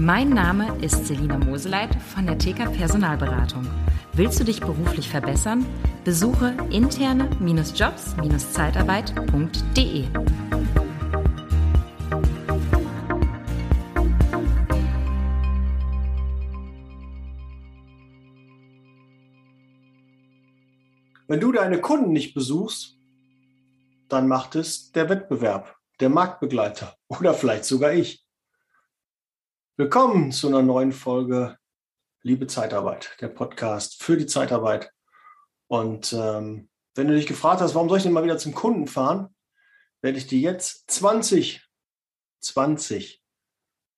Mein Name ist Selina Moseleit von der TK Personalberatung. Willst du dich beruflich verbessern? Besuche interne-jobs-zeitarbeit.de. Wenn du deine Kunden nicht besuchst, dann macht es der Wettbewerb, der Marktbegleiter oder vielleicht sogar ich. Willkommen zu einer neuen Folge Liebe Zeitarbeit, der Podcast für die Zeitarbeit. Und ähm, wenn du dich gefragt hast, warum soll ich denn mal wieder zum Kunden fahren, werde ich dir jetzt 20, 20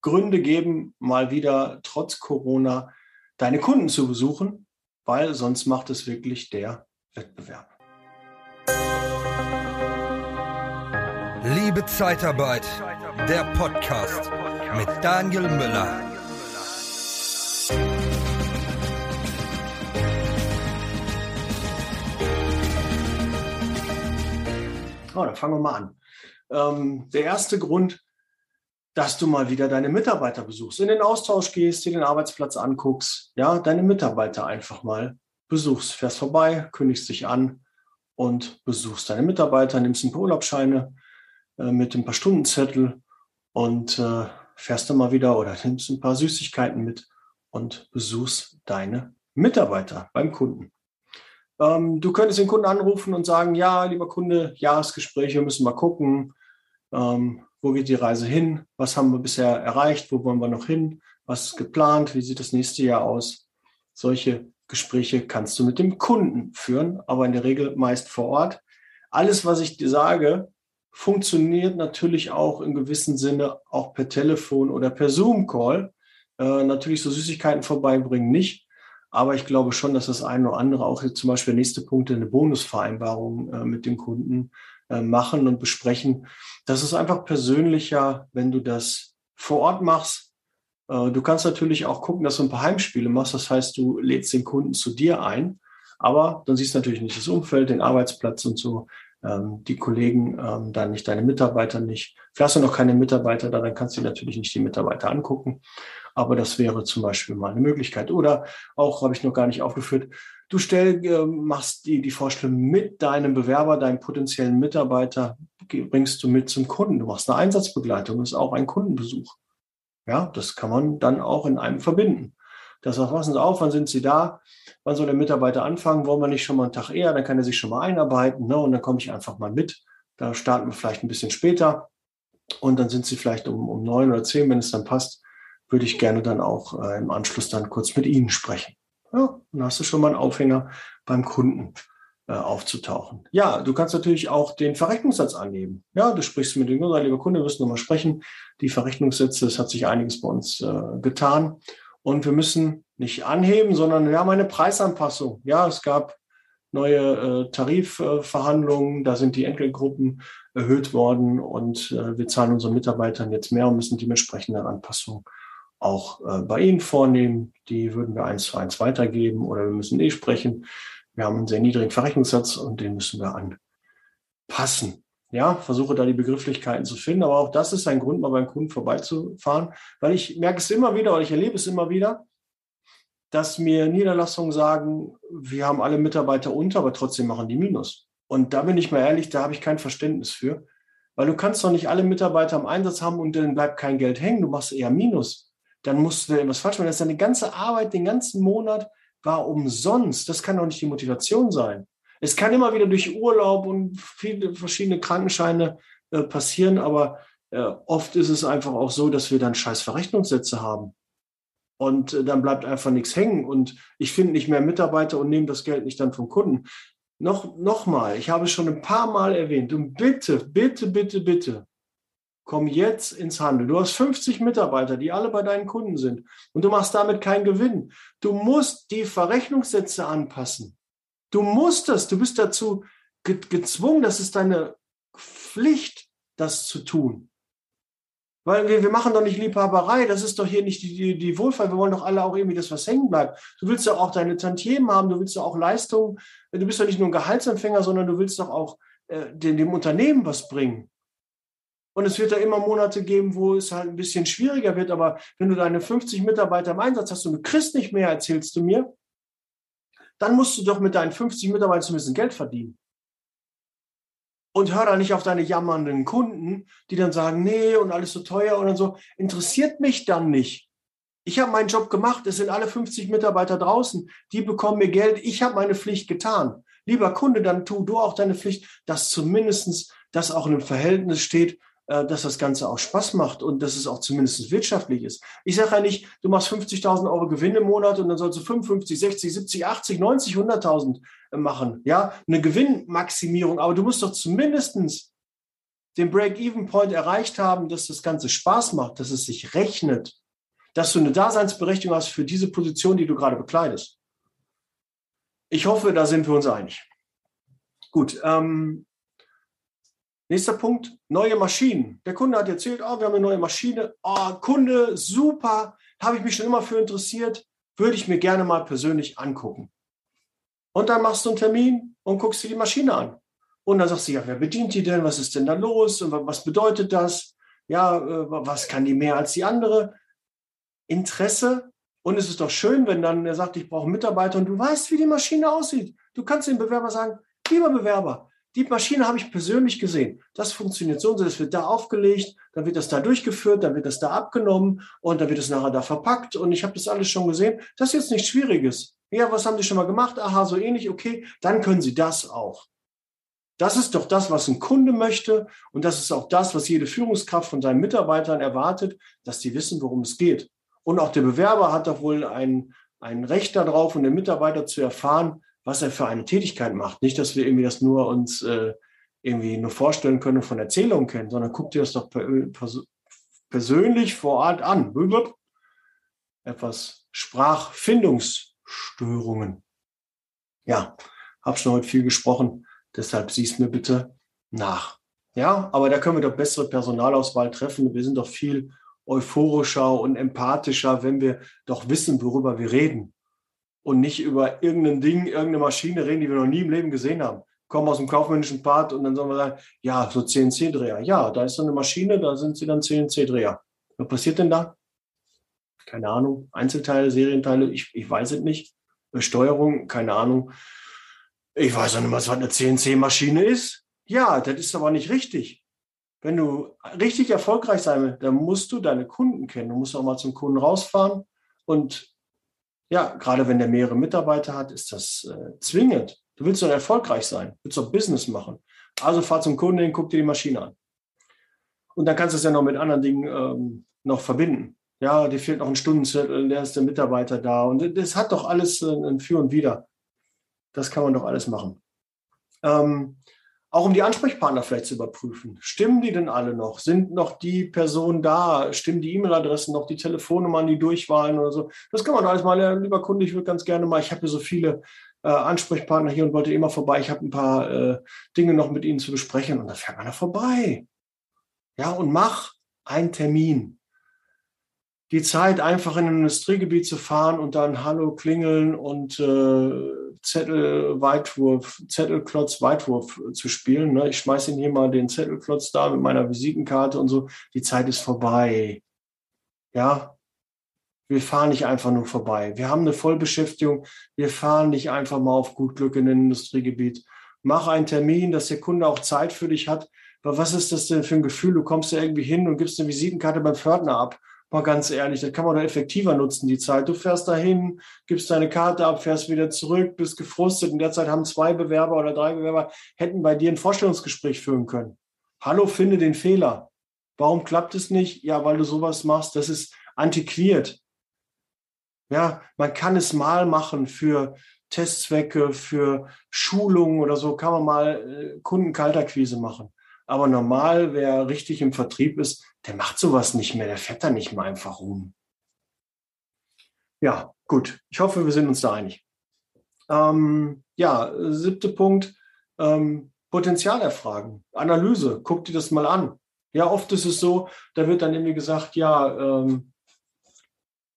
Gründe geben, mal wieder trotz Corona deine Kunden zu besuchen, weil sonst macht es wirklich der Wettbewerb. Liebe Zeitarbeit, der Podcast mit Daniel Müller. Oh, dann fangen wir mal an. Ähm, der erste Grund, dass du mal wieder deine Mitarbeiter besuchst, in den Austausch gehst, dir den Arbeitsplatz anguckst, ja, deine Mitarbeiter einfach mal besuchst, fährst vorbei, kündigst dich an und besuchst deine Mitarbeiter, nimmst ein paar Urlaubsscheine äh, mit ein paar Stundenzettel und äh, fährst dann mal wieder oder nimmst ein paar Süßigkeiten mit und besuchst deine Mitarbeiter beim Kunden. Ähm, du könntest den Kunden anrufen und sagen, ja, lieber Kunde, Jahresgespräch, wir müssen mal gucken, ähm, wo geht die Reise hin, was haben wir bisher erreicht, wo wollen wir noch hin, was ist geplant, wie sieht das nächste Jahr aus. Solche Gespräche kannst du mit dem Kunden führen, aber in der Regel meist vor Ort. Alles, was ich dir sage, funktioniert natürlich auch in gewissem Sinne auch per Telefon oder per Zoom-Call. Äh, natürlich so Süßigkeiten vorbeibringen nicht. Aber ich glaube schon, dass das eine oder andere auch zum Beispiel nächste Punkte eine Bonusvereinbarung äh, mit dem Kunden äh, machen und besprechen. Das ist einfach persönlicher, wenn du das vor Ort machst, äh, du kannst natürlich auch gucken, dass du ein paar Heimspiele machst. Das heißt, du lädst den Kunden zu dir ein, aber dann siehst du natürlich nicht das Umfeld, den Arbeitsplatz und so, ähm, die Kollegen, ähm, dann nicht deine Mitarbeiter nicht. Vielleicht hast du noch keine Mitarbeiter da, dann kannst du natürlich nicht die Mitarbeiter angucken. Aber das wäre zum Beispiel mal eine Möglichkeit. Oder auch, habe ich noch gar nicht aufgeführt, du stell, äh, machst die, die Vorstellung mit deinem Bewerber, deinem potenziellen Mitarbeiter, bringst du mit zum Kunden. Du machst eine Einsatzbegleitung, ist auch ein Kundenbesuch. Ja, das kann man dann auch in einem verbinden. Das sagt, passen Sie auf, wann sind Sie da? Wann soll der Mitarbeiter anfangen? Wollen wir nicht schon mal einen Tag eher? Dann kann er sich schon mal einarbeiten. Ne? Und dann komme ich einfach mal mit. Da starten wir vielleicht ein bisschen später. Und dann sind Sie vielleicht um, um neun oder zehn, wenn es dann passt, würde ich gerne dann auch äh, im Anschluss dann kurz mit Ihnen sprechen. Ja, dann hast du schon mal einen Aufhänger beim Kunden äh, aufzutauchen. Ja, du kannst natürlich auch den Verrechnungssatz annehmen. Ja, du sprichst mit dem Kunden, lieber Kunde, wir müssen nochmal sprechen. Die Verrechnungssätze, es hat sich einiges bei uns äh, getan. Und wir müssen nicht anheben, sondern wir haben eine Preisanpassung. Ja, es gab neue äh, Tarifverhandlungen, da sind die Enkelgruppen erhöht worden und äh, wir zahlen unseren Mitarbeitern jetzt mehr und müssen dementsprechende Anpassungen auch äh, bei ihnen vornehmen. Die würden wir eins zu eins weitergeben oder wir müssen eh sprechen. Wir haben einen sehr niedrigen Verrechnungssatz und den müssen wir anpassen. Ja, versuche da die Begrifflichkeiten zu finden, aber auch das ist ein Grund, mal beim Kunden vorbeizufahren, weil ich merke es immer wieder oder ich erlebe es immer wieder, dass mir Niederlassungen sagen, wir haben alle Mitarbeiter unter, aber trotzdem machen die Minus. Und da bin ich mal ehrlich, da habe ich kein Verständnis für, weil du kannst doch nicht alle Mitarbeiter im Einsatz haben und dann bleibt kein Geld hängen, du machst eher Minus. Dann musst du irgendwas falsch machen. Das ist deine ganze Arbeit den ganzen Monat war umsonst. Das kann doch nicht die Motivation sein. Es kann immer wieder durch Urlaub und viele verschiedene Krankenscheine äh, passieren, aber äh, oft ist es einfach auch so, dass wir dann scheiß Verrechnungssätze haben. Und äh, dann bleibt einfach nichts hängen. Und ich finde nicht mehr Mitarbeiter und nehme das Geld nicht dann vom Kunden. Noch, noch mal, ich habe es schon ein paar Mal erwähnt. Und bitte, bitte, bitte, bitte, komm jetzt ins Handeln. Du hast 50 Mitarbeiter, die alle bei deinen Kunden sind und du machst damit keinen Gewinn. Du musst die Verrechnungssätze anpassen. Du musst das, du bist dazu ge gezwungen, das ist deine Pflicht, das zu tun. Weil wir, wir machen doch nicht Liebhaberei, das ist doch hier nicht die, die, die Wohlfahrt. Wir wollen doch alle auch irgendwie, dass was hängen bleibt. Du willst doch auch deine Tantiemen haben, du willst doch auch Leistungen. Du bist doch nicht nur ein Gehaltsempfänger, sondern du willst doch auch äh, dem, dem Unternehmen was bringen. Und es wird da immer Monate geben, wo es halt ein bisschen schwieriger wird. Aber wenn du deine 50 Mitarbeiter im Einsatz hast und du kriegst nicht mehr, erzählst du mir, dann musst du doch mit deinen 50 Mitarbeitern zumindest Geld verdienen. Und hör da nicht auf deine jammernden Kunden, die dann sagen, nee, und alles so teuer und dann so. Interessiert mich dann nicht. Ich habe meinen Job gemacht, es sind alle 50 Mitarbeiter draußen, die bekommen mir Geld, ich habe meine Pflicht getan. Lieber Kunde, dann tu du auch deine Pflicht, dass zumindestens das auch in einem Verhältnis steht dass das Ganze auch Spaß macht und dass es auch zumindest wirtschaftlich ist. Ich sage ja nicht, du machst 50.000 Euro Gewinn im Monat und dann sollst du 55, 60, 70, 80, 90, 100.000 machen. Ja, eine Gewinnmaximierung. Aber du musst doch zumindestens den Break-Even-Point erreicht haben, dass das Ganze Spaß macht, dass es sich rechnet, dass du eine Daseinsberechtigung hast für diese Position, die du gerade bekleidest. Ich hoffe, da sind wir uns einig. Gut, ähm, Nächster Punkt, neue Maschinen. Der Kunde hat erzählt, oh, wir haben eine neue Maschine. Oh, Kunde, super, habe ich mich schon immer für interessiert, würde ich mir gerne mal persönlich angucken. Und dann machst du einen Termin und guckst dir die Maschine an. Und dann sagst du, ja, wer bedient die denn? Was ist denn da los? Und was bedeutet das? Ja, äh, was kann die mehr als die andere? Interesse. Und es ist doch schön, wenn dann er sagt, ich brauche einen Mitarbeiter und du weißt, wie die Maschine aussieht. Du kannst dem Bewerber sagen, lieber Bewerber, die Maschine habe ich persönlich gesehen. Das funktioniert so und so, das wird da aufgelegt, dann wird das da durchgeführt, dann wird das da abgenommen und dann wird es nachher da verpackt und ich habe das alles schon gesehen. Das ist jetzt nichts Schwieriges. Ja, was haben Sie schon mal gemacht? Aha, so ähnlich, okay, dann können Sie das auch. Das ist doch das, was ein Kunde möchte und das ist auch das, was jede Führungskraft von seinen Mitarbeitern erwartet, dass die wissen, worum es geht. Und auch der Bewerber hat doch wohl ein, ein Recht darauf und der Mitarbeiter zu erfahren, was er für eine Tätigkeit macht. Nicht, dass wir irgendwie das nur uns äh, irgendwie nur vorstellen können und von Erzählungen kennen, sondern guck dir das doch pers persönlich vor Ort an. Etwas Sprachfindungsstörungen. Ja, habe schon heute viel gesprochen, deshalb sieh's mir bitte nach. Ja, aber da können wir doch bessere Personalauswahl treffen. Wir sind doch viel euphorischer und empathischer, wenn wir doch wissen, worüber wir reden und nicht über irgendein Ding, irgendeine Maschine reden, die wir noch nie im Leben gesehen haben. Kommen aus dem kaufmännischen Part und dann sollen wir sagen, ja, so CNC-Dreher. Ja, da ist so eine Maschine, da sind sie dann CNC-Dreher. Was passiert denn da? Keine Ahnung. Einzelteile, Serienteile, ich, ich weiß es nicht. Steuerung, keine Ahnung. Ich weiß auch nicht, was eine CNC-Maschine ist. Ja, das ist aber nicht richtig. Wenn du richtig erfolgreich sein willst, dann musst du deine Kunden kennen. Du musst auch mal zum Kunden rausfahren und ja, gerade wenn der mehrere Mitarbeiter hat, ist das äh, zwingend. Du willst doch erfolgreich sein, du willst doch Business machen. Also fahr zum Kunden hin, guck dir die Maschine an. Und dann kannst du es ja noch mit anderen Dingen ähm, noch verbinden. Ja, dir fehlt noch ein Stundenzettel, der ist der Mitarbeiter da. Und das hat doch alles äh, ein Für und Wider. Das kann man doch alles machen. Ähm, auch um die Ansprechpartner vielleicht zu überprüfen. Stimmen die denn alle noch? Sind noch die Personen da? Stimmen die E-Mail-Adressen noch, die Telefonnummern, die Durchwahlen oder so? Das kann man alles mal, lieber Kunde, ich würde ganz gerne mal, ich habe hier so viele äh, Ansprechpartner hier und wollte immer vorbei. Ich habe ein paar äh, Dinge noch mit Ihnen zu besprechen und dann fährt da vorbei. Ja, und mach einen Termin die Zeit, einfach in ein Industriegebiet zu fahren und dann Hallo klingeln und äh, Zettel Weitwurf, Zettelklotz Weitwurf zu spielen. Ne? Ich schmeiße Ihnen hier mal den Zettelklotz da mit meiner Visitenkarte und so. Die Zeit ist vorbei. Ja, wir fahren nicht einfach nur vorbei. Wir haben eine Vollbeschäftigung. Wir fahren nicht einfach mal auf gut Glück in ein Industriegebiet. Mach einen Termin, dass der Kunde auch Zeit für dich hat. Aber was ist das denn für ein Gefühl? Du kommst da irgendwie hin und gibst eine Visitenkarte beim Pförtner ab mal ganz ehrlich, das kann man doch effektiver nutzen, die Zeit. Du fährst dahin, gibst deine Karte ab, fährst wieder zurück, bist gefrustet. In der Zeit haben zwei Bewerber oder drei Bewerber, hätten bei dir ein Vorstellungsgespräch führen können. Hallo, finde den Fehler. Warum klappt es nicht? Ja, weil du sowas machst. Das ist antiquiert. Ja, man kann es mal machen für Testzwecke, für Schulungen oder so, kann man mal äh, Kundenkalterquise machen. Aber normal, wer richtig im Vertrieb ist, der macht sowas nicht mehr, der fährt da nicht mal einfach rum. Ja, gut. Ich hoffe, wir sind uns da einig. Ähm, ja, siebter Punkt, ähm, Potenzial erfragen, Analyse, guck dir das mal an. Ja, oft ist es so, da wird dann irgendwie gesagt, ja, ähm,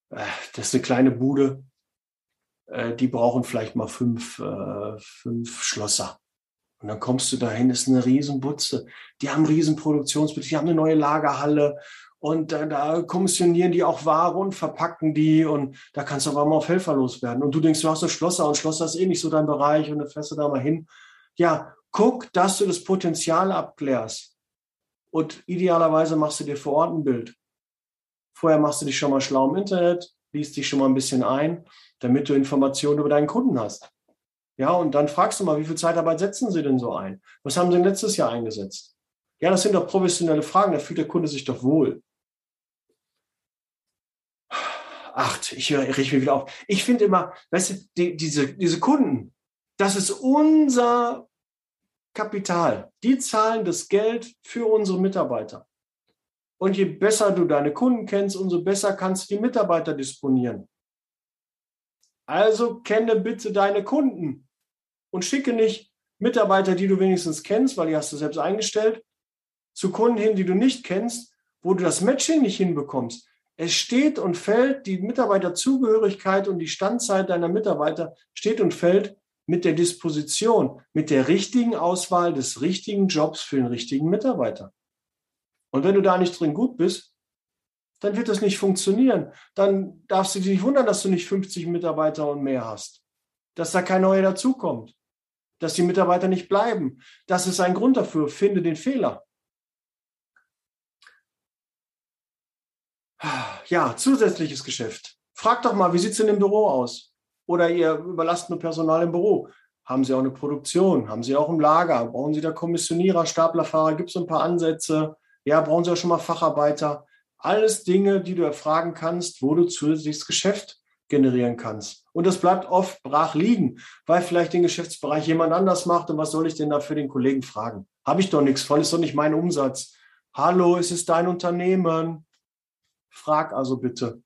äh, das ist eine kleine Bude, äh, die brauchen vielleicht mal fünf, äh, fünf Schlosser. Und dann kommst du dahin, ist eine Riesenbutze. Die haben riesen Produktionsbetrieb, die haben eine neue Lagerhalle und da, da kommissionieren die auch Ware und verpacken die und da kannst du auf einmal auf Helfer loswerden. Und du denkst, du hast so Schlosser und Schlosser ist eh nicht so dein Bereich und dann fährst du da mal hin. Ja, guck, dass du das Potenzial abklärst. Und idealerweise machst du dir vor Ort ein Bild. Vorher machst du dich schon mal schlau im Internet, liest dich schon mal ein bisschen ein, damit du Informationen über deinen Kunden hast. Ja, und dann fragst du mal, wie viel Zeitarbeit setzen sie denn so ein? Was haben sie denn letztes Jahr eingesetzt? Ja, das sind doch professionelle Fragen, da fühlt der Kunde sich doch wohl. Acht, ich rieche mir wieder auf. Ich finde immer, weißt du, die, diese, diese Kunden, das ist unser Kapital. Die zahlen das Geld für unsere Mitarbeiter. Und je besser du deine Kunden kennst, umso besser kannst du die Mitarbeiter disponieren. Also kenne bitte deine Kunden und schicke nicht Mitarbeiter, die du wenigstens kennst, weil die hast du selbst eingestellt, zu Kunden hin, die du nicht kennst, wo du das Matching nicht hinbekommst. Es steht und fällt, die Mitarbeiterzugehörigkeit und die Standzeit deiner Mitarbeiter steht und fällt mit der Disposition, mit der richtigen Auswahl des richtigen Jobs für den richtigen Mitarbeiter. Und wenn du da nicht drin gut bist, dann wird das nicht funktionieren. Dann darfst du dich nicht wundern, dass du nicht 50 Mitarbeiter und mehr hast. Dass da kein neuer dazukommt. Dass die Mitarbeiter nicht bleiben. Das ist ein Grund dafür. Finde den Fehler. Ja, zusätzliches Geschäft. Frag doch mal, wie sieht es in dem Büro aus? Oder ihr überlasst nur Personal im Büro. Haben Sie auch eine Produktion? Haben Sie auch im Lager? Brauchen Sie da Kommissionierer, Staplerfahrer? Gibt es ein paar Ansätze? Ja, brauchen Sie auch schon mal Facharbeiter? Alles Dinge, die du erfragen kannst, wo du zusätzliches Geschäft generieren kannst. Und das bleibt oft brach liegen, weil vielleicht den Geschäftsbereich jemand anders macht. Und was soll ich denn da für den Kollegen fragen? Habe ich doch nichts voll, ist doch nicht mein Umsatz. Hallo, ist es dein Unternehmen? Frag also bitte.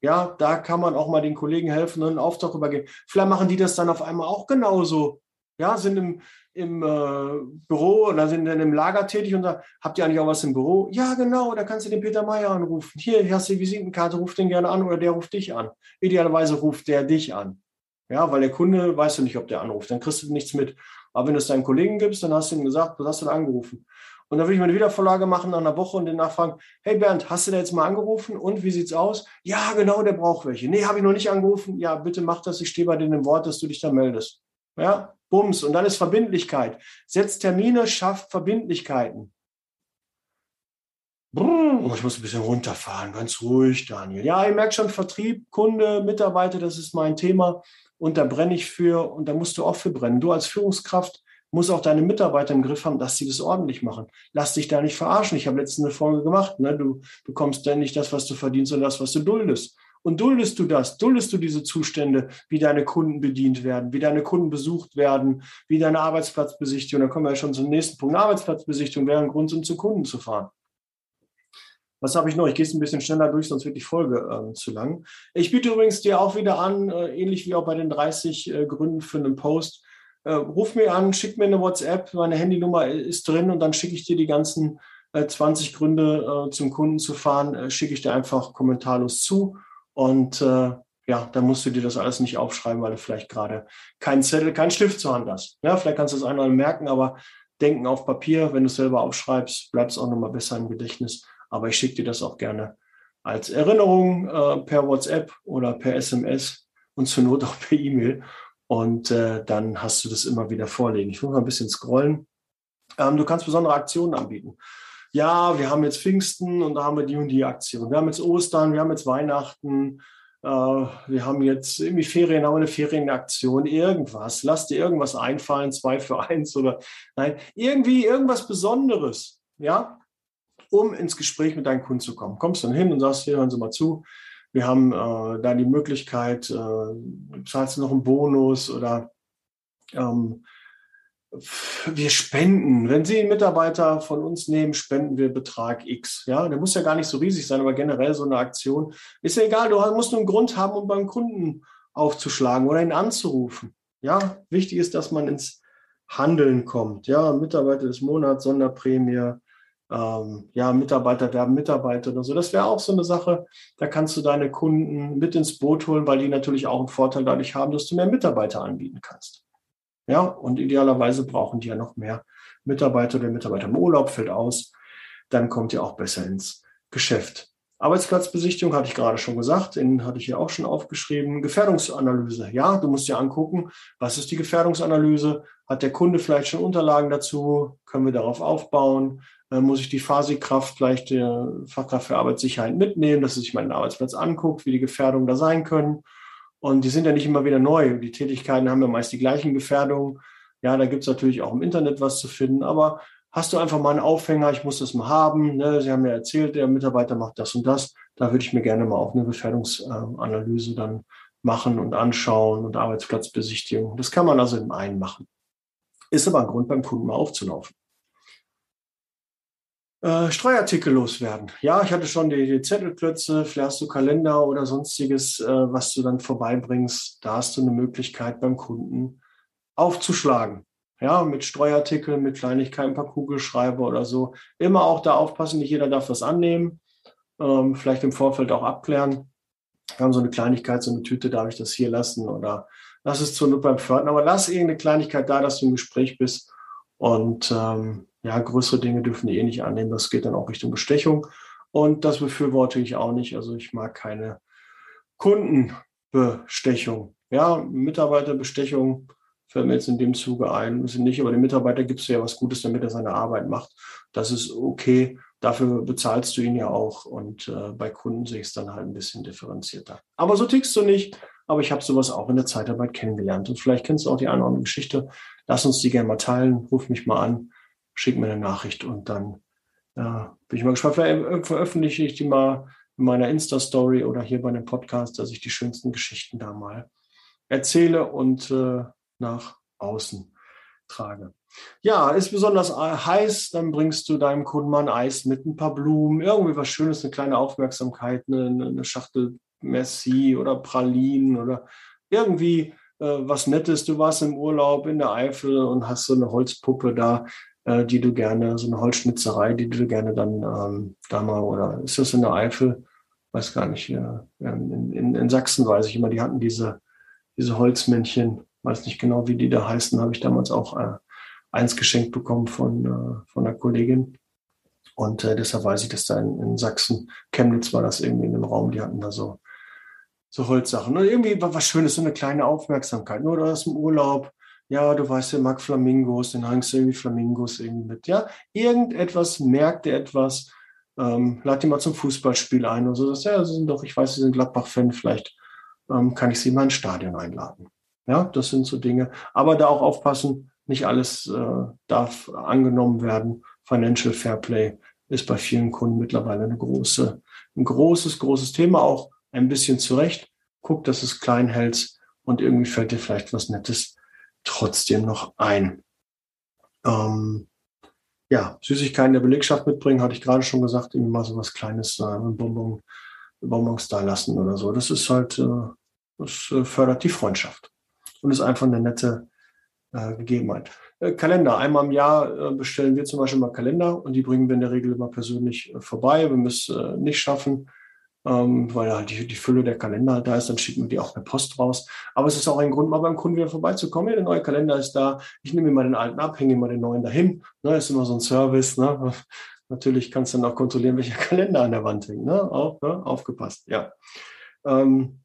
Ja, da kann man auch mal den Kollegen helfen und einen Auftrag übergeben. Vielleicht machen die das dann auf einmal auch genauso. Ja, sind im, im äh, Büro oder sind dann im Lager tätig und da habt ihr eigentlich auch was im Büro? Ja, genau, da kannst du den Peter Meyer anrufen. Hier, hier hast du die Visitenkarte, ruf den gerne an oder der ruft dich an. Idealerweise ruft der dich an. Ja, weil der Kunde weißt du nicht, ob der anruft, dann kriegst du nichts mit. Aber wenn du es deinen Kollegen gibst, dann hast du ihm gesagt, was hast du da angerufen? Und dann würde ich mir eine Wiedervorlage machen nach einer Woche und den nachfragen, hey Bernd, hast du da jetzt mal angerufen und wie sieht's aus? Ja, genau, der braucht welche. Nee, habe ich noch nicht angerufen. Ja, bitte mach das, ich stehe bei dir im Wort, dass du dich da meldest. Ja, Bums. Und dann ist Verbindlichkeit. Setzt Termine, schafft Verbindlichkeiten. Brrr, ich muss ein bisschen runterfahren, ganz ruhig, Daniel. Ja, ihr merkt schon, Vertrieb, Kunde, Mitarbeiter, das ist mein Thema. Und da brenne ich für und da musst du auch für brennen. Du als Führungskraft musst auch deine Mitarbeiter im Griff haben, dass sie das ordentlich machen. Lass dich da nicht verarschen. Ich habe letztens eine Folge gemacht. Ne? Du bekommst dann nicht das, was du verdienst, sondern das, was du duldest. Und duldest du das, duldest du diese Zustände, wie deine Kunden bedient werden, wie deine Kunden besucht werden, wie deine Arbeitsplatzbesichtigung, da kommen wir ja schon zum nächsten Punkt, Arbeitsplatzbesichtigung wäre ein Grund, um zu Kunden zu fahren. Was habe ich noch? Ich gehe es ein bisschen schneller durch, sonst wird die Folge äh, zu lang. Ich biete übrigens dir auch wieder an, äh, ähnlich wie auch bei den 30 äh, Gründen für einen Post, äh, ruf mir an, schick mir eine WhatsApp, meine Handynummer ist drin und dann schicke ich dir die ganzen 20 äh, Gründe äh, zum Kunden zu fahren, schicke ich dir einfach kommentarlos zu und äh, ja, dann musst du dir das alles nicht aufschreiben, weil du vielleicht gerade keinen Zettel, keinen Stift zur Hand hast. Ja, vielleicht kannst du es einmal merken, aber denken auf Papier, wenn du es selber aufschreibst, bleibt es auch nochmal besser im Gedächtnis. Aber ich schicke dir das auch gerne als Erinnerung äh, per WhatsApp oder per SMS und zur Not auch per E-Mail. Und äh, dann hast du das immer wieder vorlegen. Ich muss mal ein bisschen scrollen. Ähm, du kannst besondere Aktionen anbieten ja, wir haben jetzt Pfingsten und da haben wir die und die Aktion. Wir haben jetzt Ostern, wir haben jetzt Weihnachten, äh, wir haben jetzt irgendwie Ferien, haben wir eine Ferienaktion, irgendwas. Lass dir irgendwas einfallen, zwei für eins oder nein, irgendwie irgendwas Besonderes, ja, um ins Gespräch mit deinen Kunden zu kommen. Kommst dann hin und sagst, hier, hören Sie mal zu, wir haben äh, da die Möglichkeit, äh, zahlst du noch einen Bonus oder ähm, wir spenden. Wenn Sie einen Mitarbeiter von uns nehmen, spenden wir Betrag X. Ja, der muss ja gar nicht so riesig sein, aber generell so eine Aktion ist ja egal. Du musst nur einen Grund haben, um beim Kunden aufzuschlagen oder ihn anzurufen. Ja, wichtig ist, dass man ins Handeln kommt. Ja, Mitarbeiter des Monats, Sonderprämie, ähm, ja, Mitarbeiter werben Mitarbeiter oder so. Das wäre auch so eine Sache. Da kannst du deine Kunden mit ins Boot holen, weil die natürlich auch einen Vorteil dadurch haben, dass du mehr Mitarbeiter anbieten kannst. Ja, und idealerweise brauchen die ja noch mehr Mitarbeiter. Der Mitarbeiter im Urlaub fällt aus. Dann kommt ihr auch besser ins Geschäft. Arbeitsplatzbesichtigung hatte ich gerade schon gesagt, den hatte ich hier auch schon aufgeschrieben. Gefährdungsanalyse. Ja, du musst dir angucken, was ist die Gefährdungsanalyse? Hat der Kunde vielleicht schon Unterlagen dazu? Können wir darauf aufbauen? Äh, muss ich die Fahrsikraft, vielleicht der Fachkraft für Arbeitssicherheit mitnehmen, dass er sich meinen Arbeitsplatz anguckt, wie die Gefährdungen da sein können? Und die sind ja nicht immer wieder neu. Die Tätigkeiten haben ja meist die gleichen Gefährdungen. Ja, da gibt es natürlich auch im Internet was zu finden, aber hast du einfach mal einen Aufhänger, ich muss das mal haben. Ne? Sie haben ja erzählt, der Mitarbeiter macht das und das. Da würde ich mir gerne mal auch eine Gefährdungsanalyse dann machen und anschauen und Arbeitsplatzbesichtigung. Das kann man also im einen machen. Ist aber ein Grund, beim Kunden mal aufzulaufen. Äh, Streuartikel loswerden. Ja, ich hatte schon die, die Zettelklötze, vielleicht du Kalender oder sonstiges, äh, was du dann vorbeibringst. Da hast du eine Möglichkeit beim Kunden aufzuschlagen ja, mit Streuartikeln, mit Kleinigkeiten, ein paar Kugelschreiber oder so. Immer auch da aufpassen, nicht jeder darf das annehmen. Ähm, vielleicht im Vorfeld auch abklären. Wir haben so eine Kleinigkeit, so eine Tüte, darf ich das hier lassen oder lass es zur Not beim Pförtner, aber lass irgendeine Kleinigkeit da, dass du im Gespräch bist. Und ähm, ja, größere Dinge dürfen die eh nicht annehmen. Das geht dann auch Richtung Bestechung. Und das befürworte ich auch nicht. Also ich mag keine Kundenbestechung. Ja, Mitarbeiterbestechung fällt mir jetzt in dem Zuge ein. Müssen nicht, aber dem Mitarbeiter gibst du ja was Gutes, damit er seine Arbeit macht. Das ist okay. Dafür bezahlst du ihn ja auch. Und äh, bei Kunden sehe ich es dann halt ein bisschen differenzierter. Aber so tickst du nicht. Aber ich habe sowas auch in der Zeitarbeit kennengelernt. Und vielleicht kennst du auch die eine oder andere Geschichte. Lass uns die gerne mal teilen. Ruf mich mal an, schick mir eine Nachricht und dann äh, bin ich mal gespannt. Vielleicht veröffentliche ich die mal in meiner Insta-Story oder hier bei einem Podcast, dass ich die schönsten Geschichten da mal erzähle und äh, nach außen trage. Ja, ist besonders heiß, dann bringst du deinem Kunden mal ein Eis mit ein paar Blumen, irgendwie was Schönes, eine kleine Aufmerksamkeit, eine, eine Schachtel Merci oder Pralinen oder irgendwie äh, was Nettes. Du warst im Urlaub in der Eifel und hast so eine Holzpuppe da, äh, die du gerne, so eine Holzschnitzerei, die du gerne dann ähm, da mal, oder ist das in der Eifel? Weiß gar nicht. Ja, in, in, in Sachsen weiß ich immer, die hatten diese, diese Holzmännchen weiß nicht genau, wie die da heißen, habe ich damals auch äh, eins geschenkt bekommen von, äh, von einer Kollegin. Und äh, deshalb weiß ich, dass da in, in Sachsen, Chemnitz war das irgendwie in dem Raum, die hatten da so, so Holzsachen. Und irgendwie war was Schönes, so eine kleine Aufmerksamkeit. Nur hast im Urlaub, ja, du weißt, der mag Flamingos, den hängst du irgendwie Flamingos irgendwie mit. Ja, irgendetwas, merkt er etwas, ähm, lad ihn mal zum Fußballspiel ein oder so. Das, ja, sie sind doch, ich weiß, sie sind Gladbach-Fan, vielleicht ähm, kann ich sie mal ins Stadion einladen. Ja, das sind so Dinge. Aber da auch aufpassen, nicht alles äh, darf angenommen werden. Financial Fair Play ist bei vielen Kunden mittlerweile eine große, ein großes, großes Thema, auch ein bisschen zurecht. Guck, dass es klein hältst und irgendwie fällt dir vielleicht was Nettes trotzdem noch ein. Ähm, ja, Süßigkeiten der Belegschaft mitbringen, hatte ich gerade schon gesagt, irgendwie mal so was Kleines, äh, Bonbon, Bonbons da lassen oder so. Das ist halt, äh, das äh, fördert die Freundschaft und ist einfach eine nette äh, Gegebenheit. Äh, Kalender. Einmal im Jahr äh, bestellen wir zum Beispiel mal Kalender und die bringen wir in der Regel immer persönlich vorbei. Wenn wir es nicht schaffen, ähm, weil halt die, die Fülle der Kalender da ist, dann schicken wir die auch per Post raus. Aber es ist auch ein Grund, mal beim Kunden wieder vorbeizukommen. Ja, der neue Kalender ist da. Ich nehme mir mal den alten ab, hänge mal den neuen dahin. Ne, ist immer so ein Service. Ne? Natürlich kannst du dann auch kontrollieren, welcher Kalender an der Wand hängt. Ne? Auch, ne? Aufgepasst, ja. Ähm,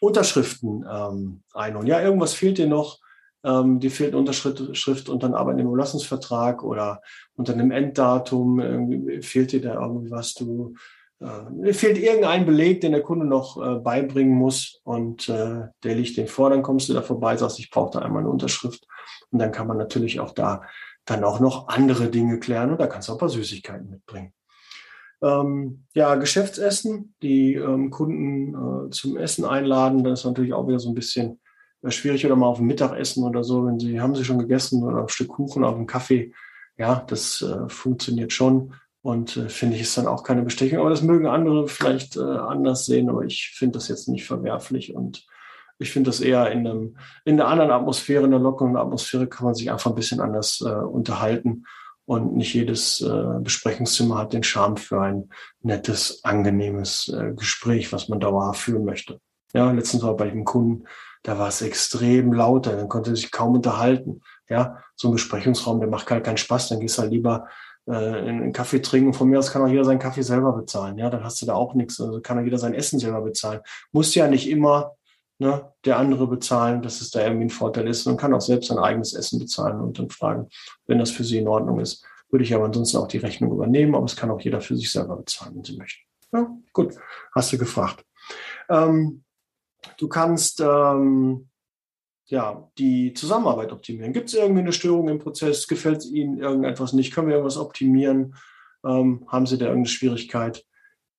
Unterschriften ähm, einholen. Ja, irgendwas fehlt dir noch. Ähm, dir fehlt eine Unterschrift unter einem Arbeitnehmerlassungsvertrag oder unter einem Enddatum. Irgendwie fehlt dir da irgendwie was. Du äh, fehlt irgendein Beleg, den der Kunde noch äh, beibringen muss und äh, der liegt dem vor. Dann kommst du da vorbei, sagst, ich brauche da einmal eine Unterschrift. Und dann kann man natürlich auch da dann auch noch andere Dinge klären und da kannst du auch ein paar Süßigkeiten mitbringen. Ähm, ja, Geschäftsessen, die ähm, Kunden äh, zum Essen einladen, das ist natürlich auch wieder so ein bisschen äh, schwierig oder mal auf ein Mittagessen oder so, wenn sie, haben sie schon gegessen oder ein Stück Kuchen auf einen Kaffee. Ja, das äh, funktioniert schon und äh, finde ich ist dann auch keine Bestechung. Aber das mögen andere vielleicht äh, anders sehen, aber ich finde das jetzt nicht verwerflich und ich finde das eher in, einem, in einer anderen Atmosphäre, in einer lockeren Atmosphäre kann man sich einfach ein bisschen anders äh, unterhalten. Und nicht jedes äh, Besprechungszimmer hat den Charme für ein nettes, angenehmes äh, Gespräch, was man dauerhaft führen möchte. Ja, letztens war bei einem Kunden, da war es extrem lauter, dann konnte sich kaum unterhalten. Ja, so ein Besprechungsraum, der macht halt keinen Spaß, dann gehst du halt lieber äh, einen Kaffee trinken. Von mir aus kann auch jeder seinen Kaffee selber bezahlen. Ja, dann hast du da auch nichts. Also kann auch jeder sein Essen selber bezahlen. Muss ja nicht immer ne, der andere bezahlen, dass es da irgendwie ein Vorteil ist. Man kann auch selbst sein eigenes Essen bezahlen und dann fragen, wenn das für sie in Ordnung ist. Würde ich aber ansonsten auch die Rechnung übernehmen, aber es kann auch jeder für sich selber bezahlen, wenn sie möchten. Ja, gut, hast du gefragt. Ähm, du kannst ähm, ja, die Zusammenarbeit optimieren. Gibt es irgendwie eine Störung im Prozess? Gefällt Ihnen irgendetwas nicht? Können wir irgendwas optimieren? Ähm, haben Sie da irgendeine Schwierigkeit,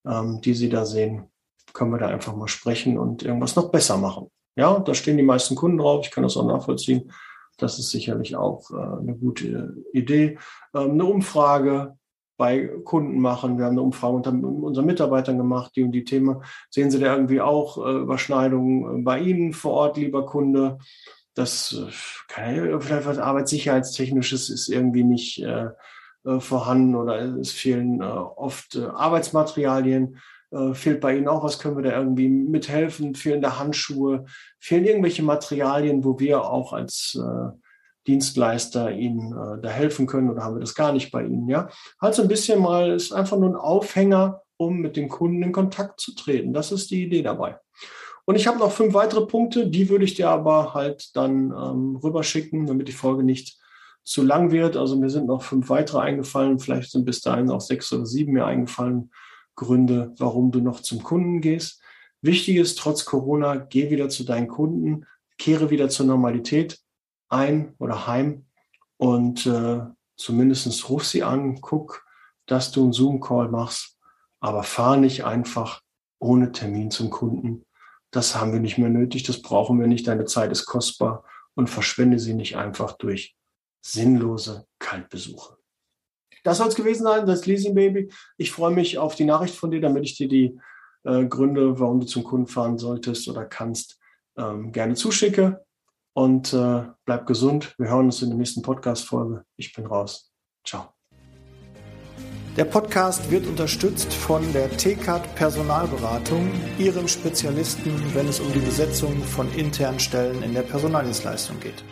ähm, die Sie da sehen? Können wir da einfach mal sprechen und irgendwas noch besser machen? Ja, da stehen die meisten Kunden drauf. Ich kann das auch nachvollziehen. Das ist sicherlich auch äh, eine gute Idee. Ähm, eine Umfrage bei Kunden machen. Wir haben eine Umfrage unter unseren Mitarbeitern gemacht, die und die Themen. Sehen Sie da irgendwie auch äh, Überschneidungen bei Ihnen vor Ort, lieber Kunde? Das äh, kann, vielleicht was Arbeitssicherheitstechnisches ist irgendwie nicht äh, äh, vorhanden oder es fehlen äh, oft äh, Arbeitsmaterialien. Äh, fehlt bei Ihnen auch was? Können wir da irgendwie mithelfen? Fehlen da Handschuhe? Fehlen irgendwelche Materialien, wo wir auch als äh, Dienstleister Ihnen äh, da helfen können oder haben wir das gar nicht bei Ihnen? Ja, also ein bisschen mal ist einfach nur ein Aufhänger, um mit dem Kunden in Kontakt zu treten. Das ist die Idee dabei. Und ich habe noch fünf weitere Punkte, die würde ich dir aber halt dann ähm, rüberschicken, damit die Folge nicht zu lang wird. Also mir sind noch fünf weitere eingefallen, vielleicht sind bis dahin auch sechs oder sieben mir eingefallen Gründe, warum du noch zum Kunden gehst. Wichtig ist, trotz Corona, geh wieder zu deinen Kunden, kehre wieder zur Normalität ein oder heim und äh, zumindest ruf sie an, guck, dass du einen Zoom-Call machst, aber fahr nicht einfach ohne Termin zum Kunden. Das haben wir nicht mehr nötig, das brauchen wir nicht, deine Zeit ist kostbar und verschwende sie nicht einfach durch sinnlose Kaltbesuche. Das soll es gewesen sein, das Leasing Baby. Ich freue mich auf die Nachricht von dir, damit ich dir die äh, Gründe, warum du zum Kunden fahren solltest oder kannst, ähm, gerne zuschicke und äh, bleib gesund. Wir hören uns in der nächsten Podcast-Folge. Ich bin raus. Ciao. Der Podcast wird unterstützt von der TCAT Personalberatung, ihrem Spezialisten, wenn es um die Besetzung von internen Stellen in der Personaldienstleistung geht.